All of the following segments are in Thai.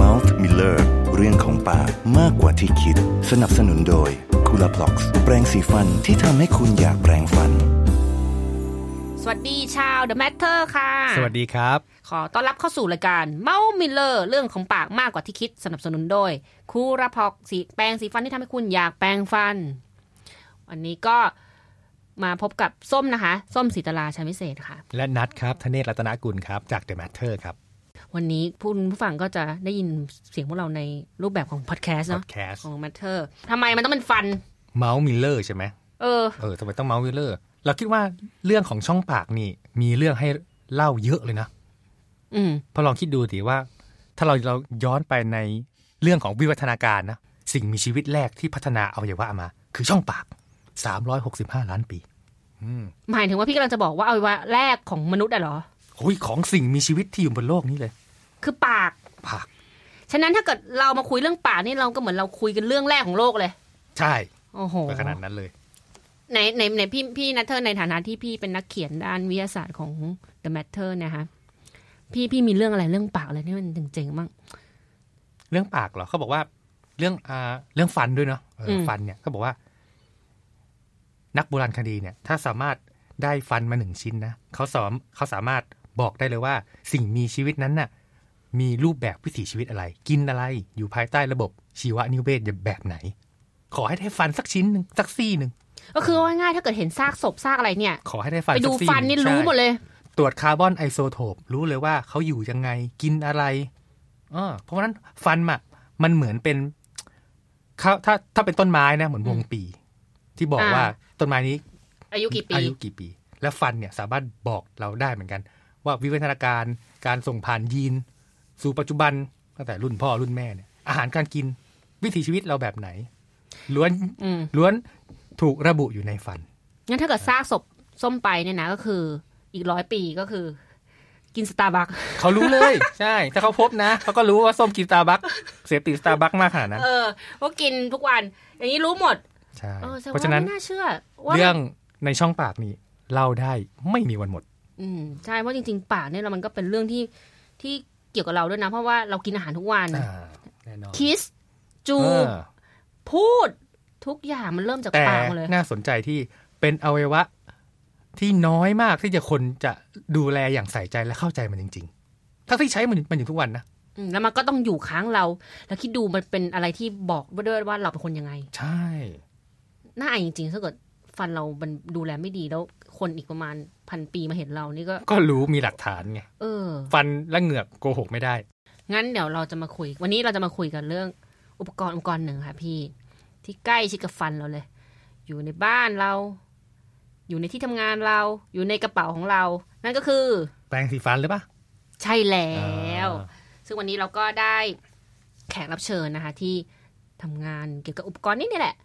Mouth Miller เรื่องของปากมากกว่าที่คิด สนับสนุนโดย c o o l a p l o x แปรงสีฟันที่ทำให้คุณอยากแปรงฟัน สวัสดีชาว The Matter ค่ะ สวัสดีครับ ขอต้อนรับเข้าสู่รายการ Mouth Miller เรื่องของปากมากกว่าที่คิด สนับสนุนโดย Curaprox แปรงสีฟันที่ทำให้คุณอยากแปรงฟัน วันนี้ก็มาพบกับส้มนะคะ ส้มสีตลาชัยวิเศษค่ะ และนัดครับธเนศรัตนกุลครับ จาก The Matter ครับ วันนี้ผู้ผู้ฟังก็จะได้ยินเสียงพวกเราในรูปแบบของพอดแคสต์เนาะ Podcast ของ Matter ทำไมมันต้องเป็นฟัน Mouth Miller ใช่ไหมเออเออทำไมต้อง Mouth Miller เราคิดว่าเรื่องของช่องปากนี่มีเรื่องให้เล่าเยอะเลยนะ อืมเพราะลองคิดดูดิว่า ถ้าเราเราย้อนไปในเรื่องของวิวัฒนาการนะสิ่งมีชีวิตแรกที่พัฒนาอวัยวะมา คือช่องปาก365ล้านปีอืมหมายถึงว่าพี่กำลังจะบอกว่าอวัยวะแรกของมนุษย์อะเหรอโอ้ยของสิ่งมีชีวิตที่อยู่บนโลกนี้เลย คือปากปาก ฉะนั้นถ้าเกิดเรามาคุยเรื่องปากนี่เราก็เหมือนเราคุยกันเรื่องแรกของโลกเลย ใช่โอ้โหก็ขนาดนั้นเลยในในในพี่พี่นัทเทอร์ในฐานะที่พี่เป็นนักเขียนด้านวิทยาศาสตร์ของ The Matter เนี่ยฮะพี่พี่มีเรื่องอะไรเรื่องปากอะไรที่มันเจ๋งๆบ้างเรื่องปากเหรอเขาบอกว่าเรื่องอ่าเรื่องฟันด้วยเนาะเอออมฟันเนี่ยเขาบอกว่า นักโบราณคดีเนี่ย ถ้าสามารถได้ฟันมาหนึ่งชิ้นนะเขาสามเขาสามารถบอกได้เลยว่า สิ่งมีชีวิตนั้นน่ะ มีรูปแบบวิถีชีวิตอะไร กินอะไรอยู่ภายใต้ระบบชีวนิเวศแบบไหน ขอให้ได้ฟันสักชิ้นหนึ่งสักซี่หนึ่งก็คือว่าง่ายๆถ้าเกิดเห็นซากศพซากอะไรเนี่ย ขอให้ได้ฟันไปดูสักซี่ฟันหนี่งรู้ใช่หมดเลย ตรวจคาร์บอนไอโซโทปรู้เลยว่าเขาอยู่ยังไงกินอะไรเออเพราะฉะนั้นฟันอะมันเหมือนเป็นเขาถ้าถ้าเป็นต้นไม้นะเหมือนวงปี ที่บอกอ่าว่าต้นไม้นี้ อายุกี่ปีอายุกี่ปี และฟันเนี่ยสามารถบอกเราได้เหมือนกัน ว่าวิวัฒนาการการส่งผ่านยีน สู่ปัจจุบันตั้งแต่รุ่นพ่อรุ่นแม่เนี่ยอาหารการกินวิถีชีวิตเราแบบไหน ล้วนอืมล้วนถูกระบุอยู่ในฟันงั้นถ้าเกิดซากศพส้มไปเนี่ยนะก็คืออีกร้อยปีก็คือ กินสตาร์บัคเขารู้เลย ใช่ ถ้าเขาพบนะเขาก็รู้ว่าส้มกินสตาร์บัคเสพติดสตาร์บัคมากขนาดนั้นเออก็กินทุกวัน อย่างนี้รู้หมดใช่เออแสดงเพราะว่าฉะนั้นไม่น่าเชื่อว่าเรื่องในช่องปากนี้เล่าได้ไม่มีวันหมด อืมใช่เพราะจริง ๆ ปากเนี่ยมันก็เป็นเรื่องที่ที่ เกี่ยวกับเราด้วยนะ เพราะว่าเรากินอาหารทุกวันอ่าแน่นอน kiss จูบเออพูดทุกอย่างมันเริ่มจากแต่ปากหมดเลย น่าสนใจที่เป็นอวัยวะที่น้อยมากที่จะคนจะดูแลอย่างใส่ใจและเข้าใจมันจริงๆ ทั้งที่ใช้มันมันอยู่ทุกวันนะอืมแล้วมันก็ต้องอยู่ค้างเรา แล้วคิดดูมันเป็นอะไรที่บอกด้วยว่าเราเป็นคนยังไง ใช่ น่าอายจริงๆถ้าเกิด ฟันเรามันดูแลไม่ดีแล้วคนอีกประมาณพันปีมาเห็นเรานี่ก็ ก็รู้มีหลักฐานไงเออ ฟันและเหงือกโกหกไม่ได้ งั้นเดี๋ยวเราจะมาคุย วันนี้เราจะมาคุยกันเรื่อง อุปกรณ์อุปกรณ์หนึ่งค่ะพี่ ที่ใกล้ชิดกับฟันเราเลย อยู่ในบ้านเรา อยู่ในที่ทำงานเรา อยู่ในกระเป๋าของเรา นั่นก็คือ แปรงสีฟันหรือปะใช่แล้วอ่าซึ่งวันนี้เราก็ได้แขกรับเชิญนะคะ ที่ทำงานเกี่ยวกับอุปกรณ์นี่นี่แหละ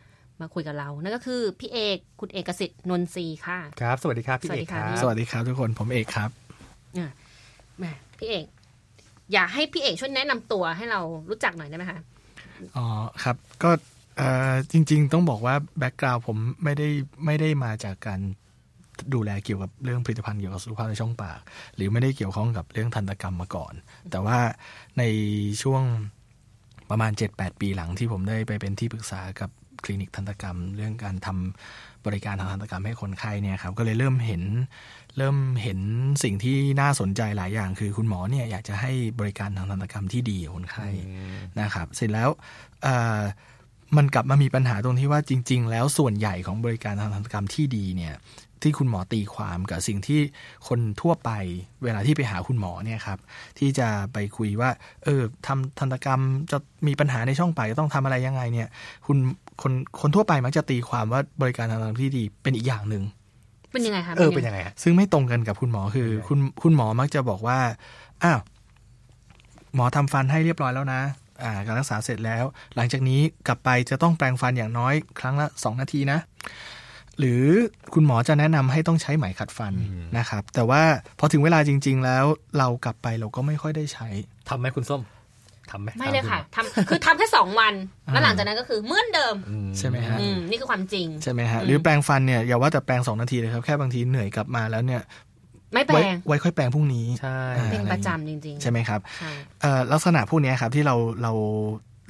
มาคุยกับเรา นั่นก็คือพี่เอกคุณเอกสิทธิ์นนทรีย์ค่ะครับ สวัสดีครับพี่สวัเอสดีกคค่ะรับ สวัสดีครับทุกคนผมเอกครับแหมพี่เอก อยากให้พี่เอกช่วยแนะนำตัวให้เรารู้จักหน่อยได้ไหมคะอ๋อครับ ก็เอ่อจริง ๆ ต้องบอกว่าแบ็กกราว n d ผมไม่ได้ไม่ได้มาจากการดูแลเกี่ยวกับเรื่องผลิตภัณฑ์เกี่ยวกับสุขภาพในช่องปาก หรือไม่ได้เกี่ยวข้องกับเรื่องทันตกรรมมาก่อน แต่ว่าในช่วงประมาณ 7-8 ปีหลังที่ผมได้ไปเป็นที่ปรึกษากับค ลินิกทันตกรรม เรื่องการทำบริการทางทันตกรรมให้คนไข้เนี่ยครับก็เลยเริ่มเห็นเริ่มเห็นสิ่งที่น่าสนใจหลายอย่าง คือคุณหมอเนี่ยอยากจะให้บริการทางทันตกรรมที่ดีกับคนไข้นะครับ เสร็จแล้วเอ่อ มันกลับมามีปัญหาตรงที่ว่าจริง ๆ แล้วส่วนใหญ่ของบริการทางทันตกรรมที่ดีเนี่ยที่คุณหมอตีความกับสิ่งที่คนทั่วไปเวลาที่ไปหาคุณหมอเนี่ยครับที่จะไปคุยว่า เออทำทันตกรรมจะมีปัญหาในช่องปากจะต้องทำอะไรยังไงเนี่ย คุณคนคนทั่วไปมักจะตีความว่าบริการทางทันตกรรมที่ดีเป็นอีกอย่างหนึ่งเป็นยังไงคะเออเป็นยังไงฮะซึ่งไม่ตรงกันกับคุณหมอคือ คุณคุณหมอมักจะบอกว่าอ้าวหมอทำฟันให้เรียบร้อยแล้วนะอ่า การรักษาเสร็จแล้ว หลังจากนี้กลับไปจะต้องแปรงฟันอย่างน้อยครั้งละสองนาทีนะ หรือคุณหมอจะแนะนำให้ต้องใช้ไหมขัดฟันนะครับ แต่ว่าพอถึงเวลาจริง ๆ แล้วเรากลับไปเราก็ไม่ค่อยได้ใช้ทำไหมคุณส้มทำไหมไม่เลยค่ะตามณหมอทำคือทำแค่สองวัน แล้วหลังจากนั้นก็คือเหมือนเดิมอืใช่ไหมฮะอืมนี่คือความจริง ใช่ไหมฮะ หรือแปรงฟันเนี่ยอย่าว่าแต่แปรงสองนาทีเลยครับ แค่บางทีเหนื่อยกลับมาแล้วเนี่ย ไม่แปลไว้งไว้ค่อยแปลงพรุ่งนี้ใช่อ่าเป็นประจำจริง ๆ ใช่ไหมครับใช่เอ่อลักษณะพวกเนี้ยครับที่เราเรา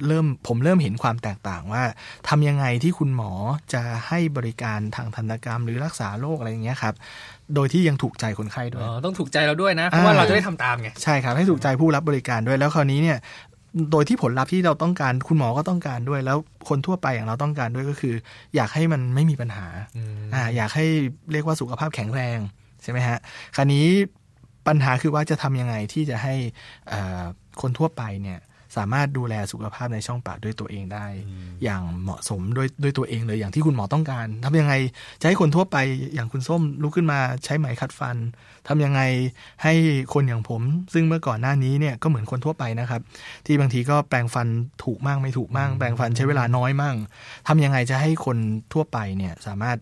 เริ่มผมเริ่มเห็นความแตกต่างว่าทำยังไงที่คุณหมอจะให้บริการทางทันตกรรมหรือรักษาโรคอะไรอย่างเงี้ยครับโดยที่ยังถูกใจคนไข้ด้วยอ๋อต้องถูกใจเราด้วยนะเพราะว่าอ่าเราจะได้ทำตามไงใช่ครับให้ถูกใจผู้รับบริการด้วยแล้วคราวนี้เนี่ยโดยที่ผลลัพธ์ที่เราต้องการคุณหมอก็ต้องการด้วย แล้วคนทั่วไปอย่างเราต้องการด้วยก็คือ อยากให้มันไม่มีปัญหาอืมอ่าอยากให้เรียกว่าสุขภาพแข็งแรง ใช่ไหมฮะคราวนี้ปัญหาคือว่าจะทำยังไงที่จะให้เอ่อคนทั่วไปเนี่ยสามารถดูแลสุขภาพในช่องปากด้วยตัวเองได้ อย่างเหมาะสมด้วยด้วยตัวเองเลยอย่างที่คุณหมอต้องการทำยังไงจะให้คนทั่วไปอย่างคุณส้มลุกขึ้นมาใช้ไหมขัดฟันทำยังไงให้คนอย่างผม ซึ่งเมื่อก่อนหน้านี้เนี่ยก็เหมือนคนทั่วไปนะครับ ที่บางทีก็แปลงฟันถูกมั่งไม่ถูกมั่งแปลงฟันใช้เวลาน้อยมั่งทำยังไงจะให้คนทั่วไปเนี่ยสามารถ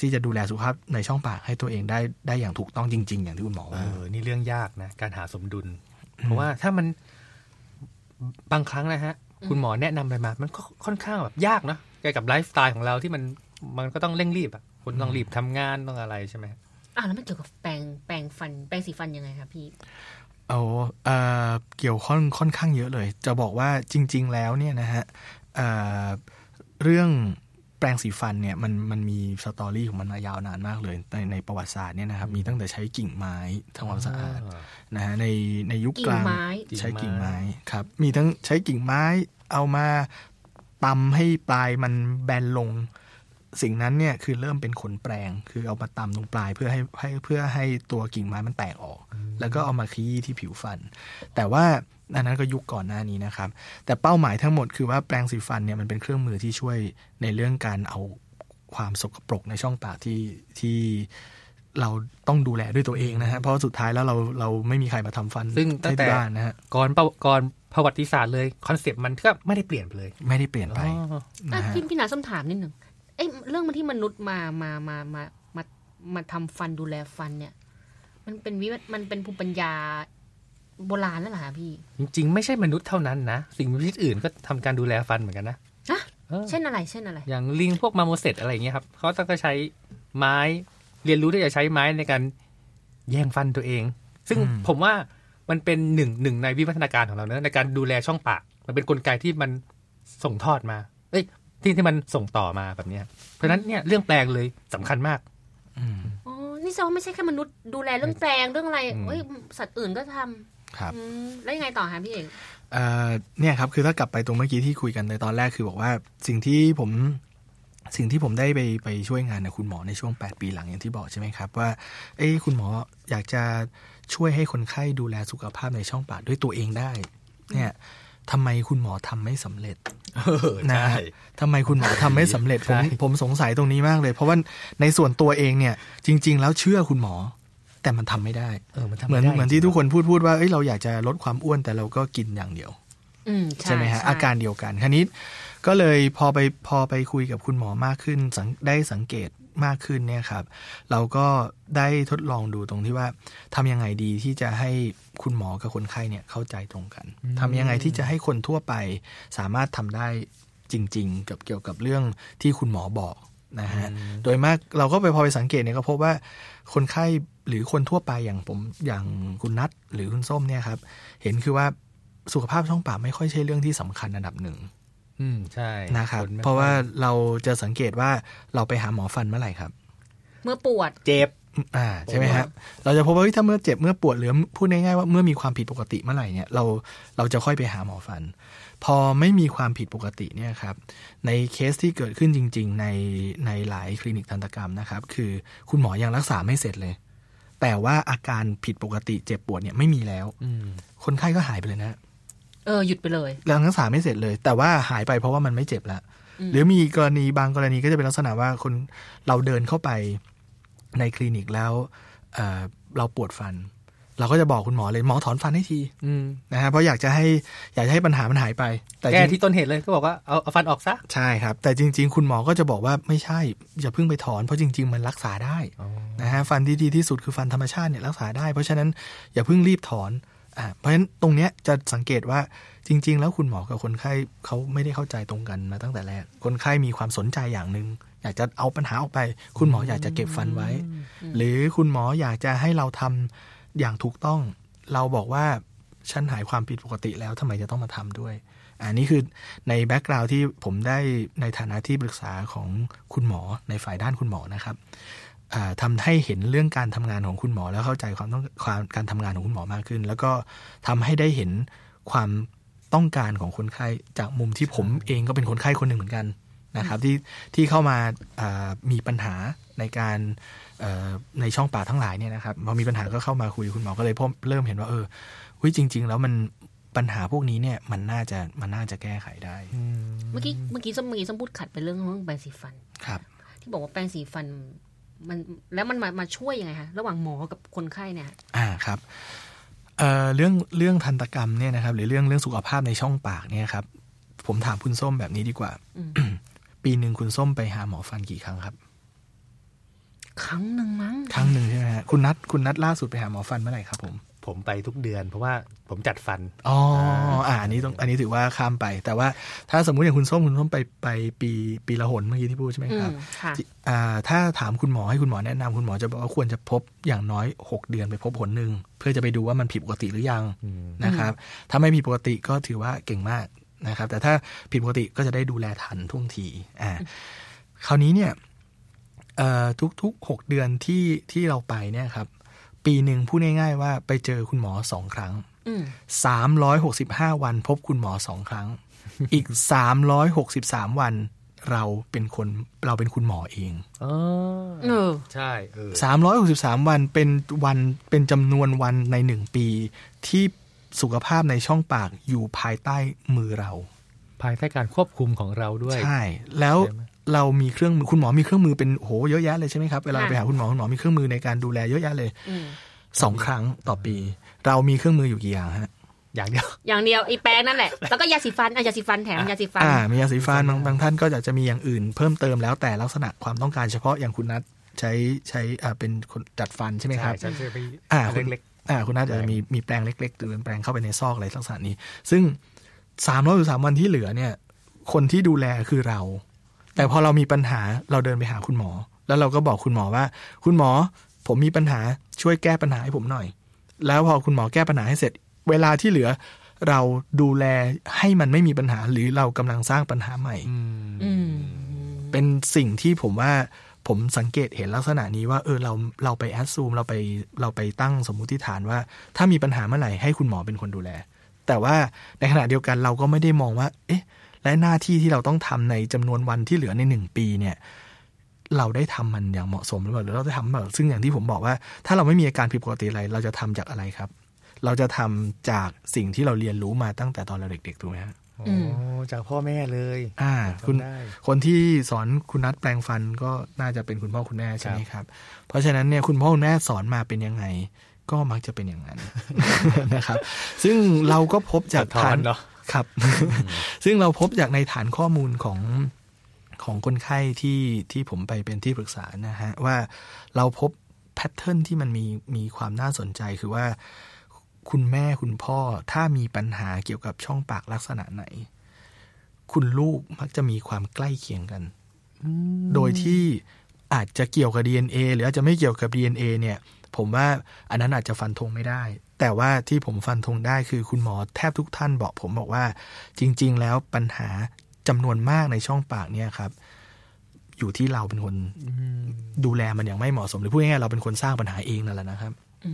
ที่จะดูแลสุขภาพในช่องปากให้ตัวเองได้ได้อย่างถูกต้องจริง ๆ อย่างที่คุณหมอเอว่าอนี่เรื่องยากนะ การหาสมดุล เพราะว่าถ้ามันบางครั้งนะฮะ คุณหมอแนะนำอะไรมา มันก็ค่อนข้างแบบยากเนอะเกี่ยวกับไลฟ์สไตล์ของเราที่มันมันก็ต้องเร่งรีบอะคุณต้องรีบทำงานต้องอะไรใช่ไหมอะแล้วมันเกี่ยวกับแปรงแปรงฟันแปรงสีฟันยังไงครับพี่เอาเอ่อเกี่ยวข้องค่อนข้างเยอะเลย จะบอกว่าจริง ๆ แล้วเนี่ยนะฮะเอ่อเรื่อง แปรงสีฟันเนี่ยมันมันมีสตอรี่ของมันมายาวนานมากเลย ในในประวัติศาสตร์เนี่ยนะครับมีตั้งแต่ใช้กิ่งไม้ทำความสะอาดนะฮะในในยุคกิ่กงลางไม้ใช้กิ่งไม้ครับมีทั้งใช้กิ่งไม้เอามาตำให้ปลายมันแบนลง สิ่งนั้นเนี่ยคือเริ่มเป็นขนแปลง คือเอามาตำตรงปลายเพื่อให้ให้เพื่อให้ตัวกิ่งไม้มันแตกออก แล้วก็เอามาขยี้ที่ผิวฟัน แต่ว่าอันนั้นก็ยุคก่อนหน้านี้นะครับ แต่เป้าหมายทั้งหมดคือว่าแปรงสีฟันเนี่ยมันเป็นเครื่องมือที่ช่วยในเรื่องการเอาความสกปรกในช่องปากที่ที่เราต้องดูแลด้วยตัวเองนะฮะเพราะสุดท้ายแล้วเราเราไม่มีใครมาทำฟันซึ่งตั้งให้แต่ที่บ้านนะฮะก่อนประก่อนประวัติศาสตร์เลย concept มันก็ไม่ได้เปลี่ยนไปเลย ไม่ได้เปลี่ยนไปอ๋ออะนะฮะพี่พี่นาส้มถามนิดหนึ่ง เอ้ยเรื่องมันที่มนุษย์มามามามามามาทำฟันดูแลฟันเนี่ย มันเป็นวิวัฒมันเป็นภูมิปัญญาโบราณแล้วเหรอคะพี่ จริงๆ ไม่ใช่มนุษย์เท่านั้นนะ สิ่งมีชีวิตอื่นก็ทำการดูแลฟันเหมือนกันนะฮะเออเช่นอะไรเช่นอะไร อย่างลิงพวก marmoset อะไรอย่างเงี้ยครับเขาต้องก็ใช้ไม้เรียนรู้ที่จะใช้ไม้ในการแย่งฟันตัวเอง ซึ่งอืมผมว่ามันเป็นหนึ่งหนึ่งในวิวัฒนาการของเราเนอะในการดูแลช่องปาก มันเป็นนกลไกที่มันส่งทอดมาเอ้ย ที่ที่มันส่งต่อมาแบบเนี้ยเพราะฉะนั้นเนี่ยเรื่องแปลงเลยสำคัญมากอืมอ๋อนี่แสดงว่าไม่ใช่แค่มนุษย์ดูแลเรื่องแปลงเรื่องอะไรอืมเอ้ยสัตว์อื่นก็ทำครับอืมแล้วยังไงต่อคะพี่เอกเอ่อเนี่ยครับคือถ้ากลับไปตรงเมื่อกี้ที่คุยกันในตอนแรกคือบอกว่าสิ่งที่ผมสิ่งที่ผมได้ไปไปช่วยงานกับคุณหมอในช่วง 8 ปีหลังอย่างที่บอกใช่ไหมครับ ว่าเอ้ยคุณหมออยากจะช่วยให้คนไข้ดูแลสุขภาพในช่องปากด้วยตัวเองได้ เนี่ย ทำไมคุณหมอทำไม่สำเร็จนะฮะทำไมคุณหมอทำไม่สำเร็จผมใช่ผมสงสัยตรงนี้มากเลย เพราะว่าในส่วนตัวเองเนี่ย จริง ๆ แล้วเชื่อคุณหมอ แต่มันทำไม่ได้เออมันทำเหมือนไได้เหมือนที่ทุกคนพูดพูดว่าเอ้ยเราอยากจะลดความอ้วนแต่เราก็กินอย่างเดียวอืมใช่ไหมฮะอาการเดียวกันคราวนี้ ก็เลยพอไปพอไปคุยกับคุณหมอมากขึ้นสังได้สังเกตมากขึ้นเนี่ยครับ เราก็ได้ทดลองดูตรงที่ว่าทำยังไงดีที่จะให้คุณหมอกับคนไข้เนี่ยเข้าใจตรงกันทำยังไงที่จะให้คนทั่วไป สามารถทำได้จริง ๆ กับเกี่ยวกับเรื่องที่คุณหมอบอกนะฮะ โดยมากเราก็ไปพอไปสังเกตเนี่ยก็พบว่าคนไข้หรือคนทั่วไปอย่างผมอย่างคุณนัทหรือคุณส้มเนี่ยครับ เห็นคือว่าสุขภาพช่องปากไม่ค่อยใช่เรื่องที่สำคัญอันดับหนึ่ง อืมใช่นะครับนไม่เพราะว่าเราจะสังเกตว่าเราไปหาหมอฟันเมื่อไหร่ครับ เมื่อปวดเจ็บอ่าใช่ไหมครับเราจะพบว่าเฮ้ยถ้าเมื่อเจ็บเมื่อปวดหรือพูดง่ายๆว่าเมื่อมีความผิดปกติเมื่อไหร่เนี่ยเราเราจะค่อยไปหาหมอฟัน พอไม่มีความผิดปกติเนี่ยครับ ในเคสที่เกิดขึ้นจริง ๆ ในในหลายคลินิกทันตกรรมนะครับ คือคุณหมอยังรักษาไม่เสร็จเลย แต่ว่าอาการผิดปกติเจ็บปวดเนี่ยไม่มีแล้วอืมคนไข้ก็หายไปเลยนะ เออหยุดไปเลยยังรักษาไม่เสร็จเลย แต่ว่าหายไปเพราะว่ามันไม่เจ็บแล้วอืมหรือมีกรณีบางกรณีก็จะเป็นลักษณะว่าคนเราเดินเข้าไปในคลินิกแล้วเอ่อเราปวดฟัน เราก็จะบอกคุณหมอเลยหมอถอนฟันให้ทีอืมนะฮะเพราะอยากจะให้อยากจะให้ปัญหามันหายไป แต่แก้จริงที่ต้นเหตุเลยก็บอกว่าเอาเอาฟันออกซะใช่ครับ แต่จริง ๆ คุณหมอก็จะบอกว่าไม่ใช่อย่าเพิ่งไปถอนเพราะจริง ๆ มันรักษาได้นะฮะฟันที่ดีที่สุดคือฟันธรรมชาติเนี่ยรักษาได้ เพราะฉะนั้นอย่าเพิ่งรีบถอนอ่า เพราะฉะนั้นตรงเนี้ยจะสังเกตว่าจริง ๆ แล้วคุณหมอกับคนไข้เขาไม่ได้เข้าใจตรงกันมาตั้งแต่แรก คนไข้มีความสนใจอย่างหนึ่งอยากจะเอาปัญหาออกไป คุณหมออยากจะเก็บฟันไว้ หรือคุณหมออยากจะให้เราทำอย่างถูกต้อง เราบอกว่าฉันหายความผิดปกติแล้วทำไมจะต้องมาทำด้วย อันนี้คือในแบ็กกราวด์ที่ผมได้ในฐานะที่ปรึกษาของคุณหมอในฝ่ายด้านคุณหมอนะครับอ่าทำให้เห็นเรื่องการทำงานของคุณหมอ แล้วเข้าใจความต้องความการทำงานของคุณหมอมากขึ้น แล้วก็ทำให้ได้เห็นความต้องการของคนไข้จากมุมที่ผมเองก็เป็นคนไข้คนหนึ่งเหมือนกันนะครับที่ที่เข้ามามีปัญหาในการในช่องปากทั้งหลายเนี่ยนะครับพอมีปัญหาก็เข้ามาคุยคุณหมอก็เลยพบเริ่มเห็นว่าเออเฮ้ยจริง ๆ แล้วมัน ปัญหาพวกนี้เนี่ยมันน่าจะมันน่าจะแก้ไขได้เมื่อกี้เมื่อกี้ส้มเมื่อกี้ส้มพูดขัดไปเรื่องเรื่องแปรงสีฟันครับ ที่บอกว่าแปรงสีฟันมันแล้วมันมามาช่วยยังไงคะระหว่างหมอกับคนไข้เนี่ย อ่าครับเอ่อเรื่องเรื่องทันตกรรมเนี่ยนะครับ หรือเรื่องเรื่องสุขภาพในช่องปากเนี่ยครับ ผมถามคุณส้มแบบนี้ดีกว่า ปีหนึ่งคุณส้มไปหาหมอฟันกี่ครั้งครับ ครั้งหนึ่งมั้ง ครั้งหนึ่งใช่ไหมฮะคุณนัดคุณนัดล่าสุดไปหาหมอฟันเมื่อไหร่ครับผม ผมไปทุกเดือน เพราะว่าผมจัดฟัน อ๋ออ่าอันนี้ต้องอันนี้ถือว่าข้ามไป แต่ว่าถ้าสมมุติอย่างคุณส้มคุณส้มไปไปปีปีละหนเมื่อกี้ที่พูดใช่ไหมอืครับมค่ะอ่าถ้าถามคุณหมอให้คุณหมอแนะนำคุณหมอจะบอกว่าควรจะพบอย่างน้อย 6 เดือนไปพบผลหนึ่งเพื่อจะไปดูว่ามันผิดปกติหรือยังนะครับ ถ้าไม่ผิดปกติก็ถือว่าเก่งมากนะครับ แต่ถ้าผิดปกติก็จะได้ดูแลทันท่วงทีอ่าคราวนี้เนี่ยเอ่อทุกๆ 6 เดือนที่ที่เราไปเนี่ยครับ ปีหนึ่งพูดง่ายๆว่าไปเจอคุณหมอสองครั้งอืม365วัน พบคุณหมอสองครั้ง อีก363วัน เราเป็นคนเราเป็นคุณหมอเองเออเออใช่เออ363วันเป็นวันเป็นจำนวนวันในหนึ่งปี ที่สุขภาพในช่องปากอยู่ภายใต้มือเรา ภายใต้การควบคุมของเราด้วย ใช่ แล้วใช่ไหม เรามีเครื่องมือคุณหมอมีเครื่องมือเป็นโหเยอะแยะเลยใช่ไหมครับเวลาค่ะไปหาคุณหมอคุณหมอมีเครื่องมือในการดูแลเยอะแยะเลยอืมสองครั้งต่อปี เรามีเครื่องมืออยู่กี่อย่างฮะอย่างเดียว อย่างเดียวไอ้แปรงนั่นแหละ แล้วก็ยาสีฟันอะยาสีฟันแถมยาสีฟัน อ่า มียาสีฟันบางบางท่านก็อยากจะมีอย่างอื่น เพิ่มเติมแล้วแต่ลักษณะความต้องการเฉพาะอย่างคุณนัทใช้ใช้อ่าเป็นคนจัดฟันใช่ไหมครับใช่ฉันจะไปอ่าอันคุณเล็กอ่าคุณนัทอาจจะมีมีแปลงเล็กๆหรือเป็นแปลงเข้าไปในซอกอะไรลักษณะนี้ ซึ่งสามร้อยสามวันที่เหลือเนี่ย คนที่ดูแลคือเรา แต่พอเรามีปัญหาเราเดินไปหาคุณหมอ แล้วเราก็บอกคุณหมอว่า คุณหมอ ผมมีปัญหาช่วยแก้ปัญหาให้ผมหน่อย แล้วพอคุณหมอแก้ปัญหาให้เสร็จ เวลาที่เหลือเราดูแลให้มันไม่มีปัญหาหรือเรากำลังสร้างปัญหาใหม่ๆอืมอืมเป็นสิ่งที่ผมว่าผมสังเกตเห็นลักษณะนี้ว่าเออเราเราไปแอดซูมเราไปเราไปตั้งสมมุติฐานว่า ถ้ามีปัญหาเมื่อไหร่ให้คุณหมอเป็นคนดูแล แต่ว่าในขณะเดียวกันเราก็ไม่ได้มองว่า เอ๊ะ และหน้าที่ที่เราต้องทำในจำนวนวันที่เหลือในหนึ่งปีเนี่ยเราได้ทำมันอย่างเหมาะสมหรือเปล่าหรือเราได้ทำแบบซึ่งอย่างที่ผมบอกว่า ถ้าเราไม่มีอาการผิดปกติอะไร เราจะทำจากอะไรครับ เราจะทำจากสิ่งที่เราเรียนรู้มาตั้งแต่ตอนเราเด็กๆถูกไหมฮะโอ้จากพ่อแม่เลย อ่า คุณจำได้คนที่สอนคุณนัทแปลงฟันก็น่าจะเป็นคุณพ่อคุณแม่ใช่ไหมครับ เพราะฉะนั้นเนี่ยคุณพ่อคุณแม่สอนมาเป็นยังไง ก็มักจะเป็นอย่างนั้นนะครับ ซึ่งเราก็พบจากสะท้อนเนอะ ครับ ซึ่งเราพบจากในฐานข้อมูลของของคนไข้ที่ที่ผมไปเป็นที่ปรึกษานะฮะ ว่าเราพบแพทเทิร์นที่มันมีมีความน่าสนใจคือว่าคุณแม่คุณพ่อถ้ามีปัญหาเกี่ยวกับช่องปากลักษณะไหน คุณลูกมักจะมีความใกล้เคียงกัน โดยที่อาจจะเกี่ยวกับ DNA หรืออาจจะไม่เกี่ยวกับ DNA เนี่ย ผมว่าอันนั้นอาจจะฟันธงไม่ได้ แต่ว่าที่ผมฟันธงได้คือคุณหมอแทบทุกท่านบอกผมบอกว่า จริง ๆ แล้วปัญหาจำนวนมากในช่องปากเนี่ยครับ อยู่ที่เราเป็นคนดูแลมันอย่างไม่เหมาะสมหรือพูดง่ายๆเราเป็นคนสร้างปัญหาเองนั่นแหละนะครับอื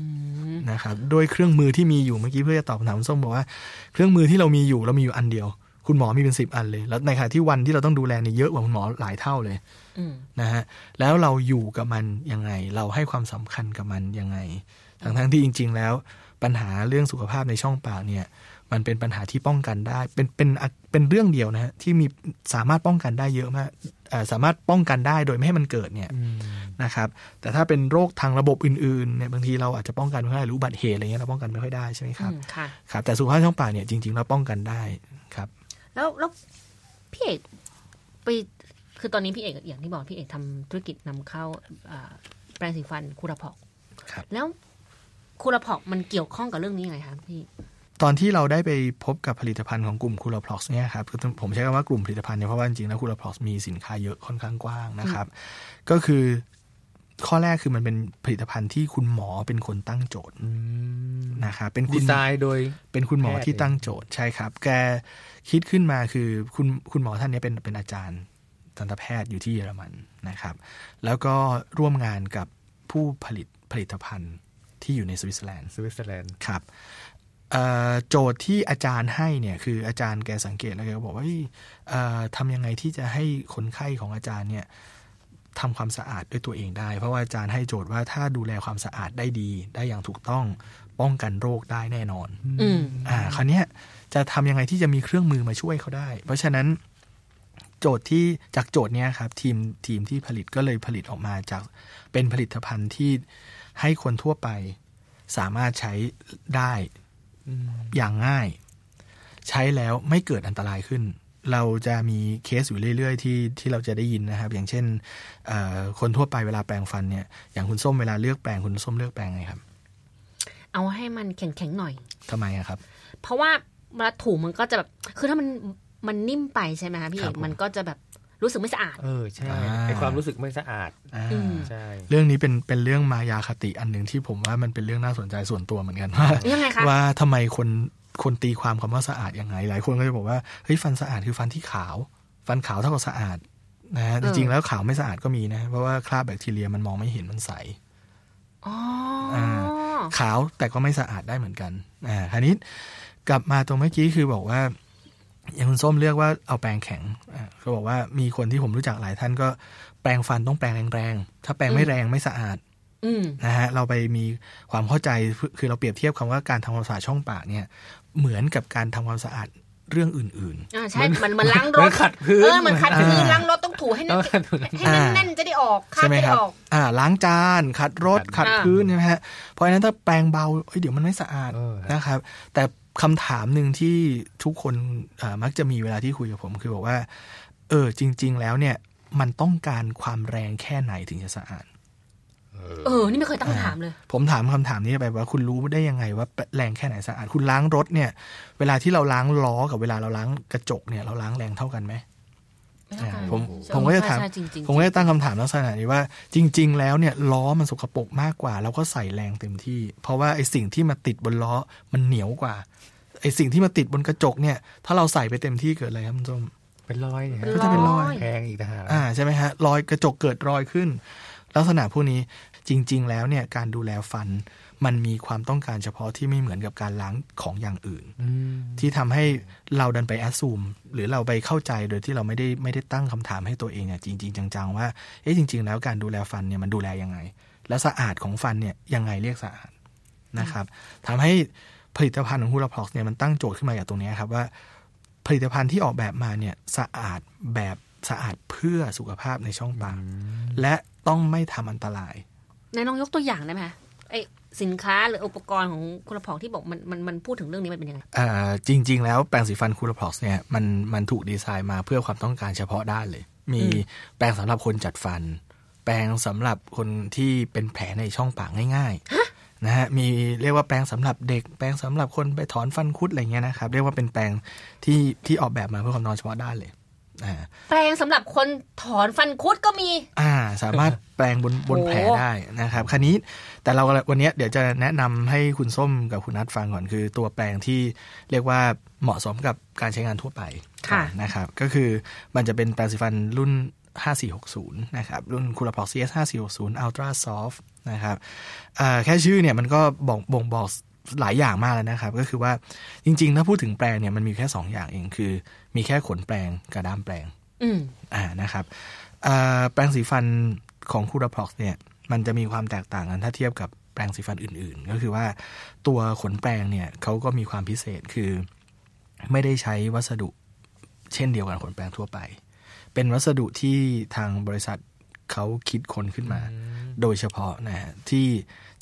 มนะครับ โดยเครื่องมือที่มีอยู่เมื่อกี้เพื่อจะตอบคำถามคุณส้มบอกว่า เครื่องมือที่เรามีอยู่เรามีอยู่อันเดียว คุณหมอมีเป็นสิบอันเลย แล้วในขณะที่วันที่เราต้องดูแลเนี่ยเยอะกว่าคุณหมอหลายเท่าเลยอืมนะฮะแล้วเราอยู่กับมันยังไง เราให้ความสำคัญกับมันยังไง ทั้งทั้งๆที่จริง ๆ แล้ว ปัญหาเรื่องสุขภาพในช่องปากเนี่ย มันเป็นปัญหาที่ป้องกันได้ เป็นเป็นเป็นเรื่องเดียวนะฮะที่มีสามารถป้องกันได้เยอะมากเอ่อสามารถป้องกันได้โดยไม่ให้มันเกิดเนี่ยนะครับ แต่ถ้าเป็นโรคทางระบบอื่นๆเนี่ยบางทีเราอาจจะป้องกันไม่ได้หรืออุบัติเหตุอะไรเงี้ยเราป้องกันไม่ค่อยได้ใช่ไหมครับอืมค่ะครับแต่สุขภาพช่องปากเนี่ยจริงๆเราป้องกันได้ครับ แล้วแล้วพี่เอกไปคือตอนนี้พี่เอกอย่างที่บอกพี่เอกทำธุรกิจนำเข้าอ่าแปรงสีฟันคูราพอกครับแล้วคูราพอกมันเกี่ยวข้องกับเรื่องนี้ยังไงคะพี่ตอนที่เราได้ไปพบกับผลิตภัณฑ์ของกลุ่มคูลาพล็อกเนี่ยครับคือผมใช้คำว่ากลุ่มผลิตภัณฑ์เนี่ยเพราะว่าจริงๆแล้วคูลาพล็อกมีสินค้าเยอะค่อนข้างกว้างนะครับ ก็คือ ข้อแรกคือมันเป็นผลิตภัณฑ์ที่คุณหมอเป็นคนตั้งโจทย์นะครับเป็นคุดีณไซน์โดยเป็นคุณหมอแพทย์ที่ตั้งโจทย์ใช่ครับ แกคิดขึ้นมาคือคุณคุณหมอท่านนี้เป็นเป็นอาจารย์ทันตแพทย์อยู่ที่เยอรมันนะครับ แล้วก็ร่วมงานกับผู้ผลิตผลิตภัณฑ์ที่อยู่ในสวิตเซอร์แลนด์สวิตเซอร์แลนด์ครับเอ่อโจทย์ที่อาจารย์ให้เนี่ยคืออาจารย์แกสังเกตแล้วแกก็บอกว่าเฮ้ยเอ่อทำยังไงที่จะให้คนไข้ของอาจารย์เนี่ย ทำความสะอาดด้วยตัวเองได้ เพราะว่าอาจารย์ให้โจทย์ว่าถ้าดูแลความสะอาดได้ดี ได้อย่างถูกต้องป้องกันโรคได้แน่นอนอืมอ่า คราวเนี้ยจะทำยังไงที่จะมีเครื่องมือมาช่วยเขาได้ เพราะฉะนั้นโจทย์ที่จากโจทย์เนี้ยครับทีมทีมที่ผลิตก็เลยผลิตออกมาจากเป็นผลิตภัณฑ์ที่ให้คนทั่วไปสามารถใช้ได้อย่างง่าย ใช้แล้วไม่เกิดอันตรายขึ้น เราจะมีเคสอยู่เรื่อย ๆ ที่ที่เราจะได้ยินนะครับ อย่างเช่นเอ่อคนทั่วไปเวลาแปรงฟันเนี่ยอย่างคุณส้มเวลาเลือกแปรงคุณส้มเลือกแปรงไงครับ เอาให้มันแข็งๆหน่อยทำไมอะครับ เพราะว่าเวลาถูมันก็จะแบบคือถ้ามันมันนิ่มไปใช่ไหมคะพี่ครัเอบกผมมันก็จะแบบ รู้สึกไม่สะอาด เออใช่อ่าไอความรู้สึกไม่สะอาดอ่าอืมใช่เรื่องนี้เป็นเป็นเรื่องมายาคติอันหนึ่งที่ผมว่ามันเป็นเรื่องน่าสนใจส่วนตัวเหมือนกันว่ายังไงคะว่าทำไมคนคนตีความคำว่าสะอาดยังไง หลายคนก็จะบอกว่าเฮ้ยฟันสะอาดคือฟันที่ขาว ฟันขาวเท่ากับสะอาดนะฮะจริงๆแล้วขาวไม่สะอาดก็มีนะ เพราะว่าคราบแบคทีเรียมันมองไม่เห็นมันใสอ๋ออ่าขาวแต่ก็ไม่สะอาดได้เหมือนกันอ่าคราวนี้กลับมาตรงเมื่อกี้คือบอกว่า อย่างคุณส้มเลือกว่าเอาแปรงแข็งอ่าเขาบอกว่ามีคนที่ผมรู้จักหลายท่านก็แปรงฟันต้องแปรงแรงๆ ถ้าแปรงไม่แรงไม่สะอาดอืมนะฮะเราไปมีความเข้าใจคือเราเปรียบเทียบคำว่าการทำความสะอาดช่องปากเนี่ย เหมือนกับการทำความสะอาดเรื่องอื่นอ่าใช่ มันมันล้างรมัถนขัดพื้นเออมันขัดพื้นอ่าล้างรถต้องถูให้แน่นต้องขัดพื้นให้แน่นๆจะได้ออกๆคาใช่ดไหมจะครับได้ออกอ่า ล้างจานขัดรถขัขัดดอ่าพื้นใช่ไหมฮะเพราะฉะนั้นถ้าแปรงเบาเอ้ยเดี๋ยวมันไม่สะอาดเออนะครับ แต่ คำถามหนึ่งที่ทุกคนอ่ามักจะมีเวลาที่คุยกับผม คือบอกว่า เออ จริง ๆ แล้วเนี่ย มันต้องการความแรงแค่ไหนถึงจะสะอาดเออ นี่ไม่เคยตั้งคำถามเลย ผมถามคำถามนี้ไปว่าคุณรู้ได้ยังไงว่าแรงแค่ไหนสะอาด คุณล้างรถเนี่ย เวลาที่เราล้างล้อกับเวลาเราล้างกระจกเนี่ย เราล้างแรงเท่ากันไหมไม่ต้องการ ผมใช่ผมก็จะถามใช่จริงๆผมก็จะตั้งคำถามลักษณะนี้ว่า จริง ๆ แล้วเนี่ยล้อมันสกปรกมากกว่าเราก็ใส่แรงเต็มที่ เพราะว่าไอสิ่งที่มาติดบนล้อมันเหนียวกว่าไอสิ่งที่มาติดบนกระจกเนี่ย ถ้าเราใส่ไปเต็มที่เกิดอะไรครับคุณส้มเป็นรอยเนี่ยเป็นก็จะเป็นรอยแพงอีกนะฮะอ่าใช่ไหมฮะรอยกระจกเกิดรอยขึ้น ลักษณะพวกนี้จริง ๆ แล้วเนี่ยการดูแลฟัน มันมีความต้องการเฉพาะที่ไม่เหมือนกับการล้างของอย่างอื่นอืมที่ทำให้เราดันไปแอดซูม หรือเราไปเข้าใจโดยที่เราไม่ได้ไม่ได้ตั้งคำถามให้ตัวเองเนี่ยจริง ๆ จังๆ ว่าเอ๊ะจริง ๆ แล้วการดูแลฟันเนี่ยมันดูแลยังไง แล้วสะอาดของฟันเนี่ยยังไงเรียกสะอาดนะครับทำให้ผลิตภัณฑ์ของฮูลาพล็อกเนี่ยมันตั้งโจทย์ขึ้นมาจากตรงเนี้ยครับว่าผลิตภัณฑ์ที่ออกแบบมาเนี่ยสะอาดแบบสะอาดเพื่อสุขภาพในช่องปากและต้องไม่ทำอันตรายนายน้องยกตัวอย่างได้ไหมคะไอ สินค้าหรืออุปกรณ์ของคุณพองที่บอกมันมันมันพูดถึงเรื่องนี้มันเป็นยังไงเอ่อจริง ๆ แล้วแปรงสีฟันคูลาพล็อกเนี่ยมันมันถูกดีไซน์มาเพื่อความต้องการเฉพาะด้านเลย มีอืมแปรงสำหรับคนจัดฟัน แปรงสำหรับคนที่เป็นแผลในช่องปากง่ายๆนะฮะมีเรียกว่าแปรงสำหรับเด็ก แปรงสำหรับคนไปถอนฟันคุดอะไรเงี้ยนะครับเรียกว่าเป็นแปรงที่ที่ออกแบบมาเพื่อความนอนเฉพาะด้านเลยอ่า แปรงสำหรับคนถอนฟันคุดก็มี อ่า สามารถแปลงบนบนโอ้แผลได้นะครับคราวนี้แต่เราวันนี้เดี๋ยวจะแนะนำให้คุณส้มกับคุณนัทฟังก่อนคือ ตัวแปลงที่เรียกว่าเหมาะสมกับการใช้งานทั่วไปค่ะนะครับ ก็คือมันจะเป็นแปรงสีฟันรุ่น 5460 นะครับ รุ่นคูลาพอก CS 5460 Ultra Soft นะครับอ่าแค่ชื่อเนี่ยมันก็บอกบ่งบอกหลายอย่างมากแล้วนะครับ ก็คือว่าจริง ๆ ถ้าพูดถึงแปรงเนี่ยมันมีแค่ 2 อย่างเองคือ มีแค่ขนแปรงกับด้ามแปรงอืมอ่านะครับอ่าแปรงสีฟันของคูราพล็อกเนี่ยมันจะมีความแตกต่างกันถ้าเทียบกับแปรงสีฟันอื่น ๆ ก็คือว่าตัวขนแปรงเนี่ยเขาก็มีความพิเศษคือ ไม่ได้ใช้วัสดุเช่นเดียวกันขนแปรงทั่วไป เป็นวัสดุที่ทางบริษัทเขาคิดค้นขึ้นมา โดยเฉพาะนะฮะที่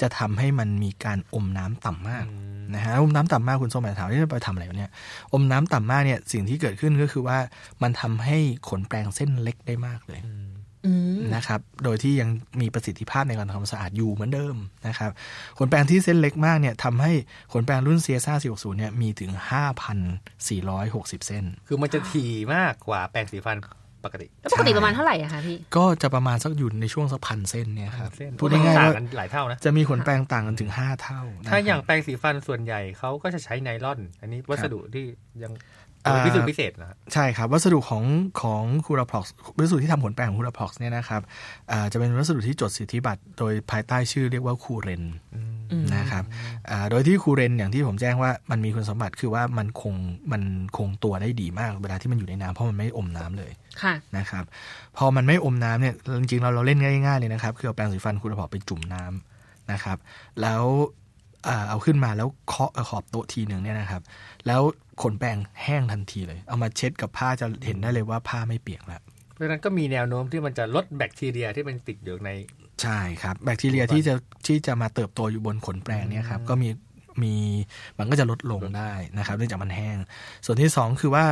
จะทำให้มันมีการอมน้ำต่ำมากนะฮะอมน้ำต่ำมากคุณส้มหมายถามว่าไปทำอะไรวะเนี่ยอมน้ำต่ำมากเนี่ยสิ่งที่เกิดขึ้นก็คือว่ามันทำให้ขนแปรงเส้นเล็กได้มากเลยอืมนะครับ โดยที่ยังมีประสิทธิภาพในการทำความสะอาดอยู่เหมือนเดิมนะครับ ขนแปรงที่เส้นเล็กมากเนี่ยทำให้ขนแปรงรุ่นเซียซ่า460เนี่ยมีถึง 5,460 เส้น คือมันจะถี่มากกว่าแปรงสีฟัน ปกติแล้วปกติประมาณเท่าไหร่อะคะพี่ ก็จะประมาณสักอยู่ในช่วงสักพันเส้นเนี่ยครับเส้นพูดง่ายๆต่างว่ากันหลายเท่านะจะมีขนแปรงต่างกันถึง 5 เท่านะครับถ้าอย่างแปรงสีฟันส่วนใหญ่เขาก็จะใช้ไนลอน อันนี้วัสดุที่ยังอ่าพิเศษพิเศษนะใช่ครับ วัสดุของของคูราพล็อกวัสดุที่ทำขนแปรงของคูราพล็อกเนี่ยนะครับอ่าจะเป็นวัสดุที่จดสิทธิบัตรโดยภายใต้ชื่อเรียกว่าคูเรนอืม นะครับอ่าโดยที่คูเรนอย่างที่ผมแจ้งว่ามันมีคุณสมบัติคือว่ามันคงมันคงตัวได้ดีมาก เวลาที่มันอยู่ในน้ำเพราะมันไม่อมน้ำเลยค่ะนะครับ พอมันไม่อมน้ำเนี่ยจริงๆเราเราเล่นง่ายๆเลยนะครับ คือเอาแปรงสีฟันคูราพล็อกไปจุ่มน้ำนะครับ แล้วอ่าเอาขึ้นมาแล้วเคาะขอบโต๊ะทีหนึ่งเนี่ยนะครับ แล้วขนแปรงแห้งทันทีเลย เอามาเช็ดกับผ้าจะเห็นได้เลยว่าผ้าไม่เปียกแล้วเพราะฉะนั้นก็มีแนวโน้มที่มันจะลดแบคทีเรียที่มันติดอยู่ใน ใช่ครับ แบคทีเรียที่จะที่จะมาเติบโตอยู่บนขนแปรงเนี่ยครับก็มีมีมันก็จะลดลงได้นะครับเนื่องจากมันแห้ง ส่วนที่สองคือว่า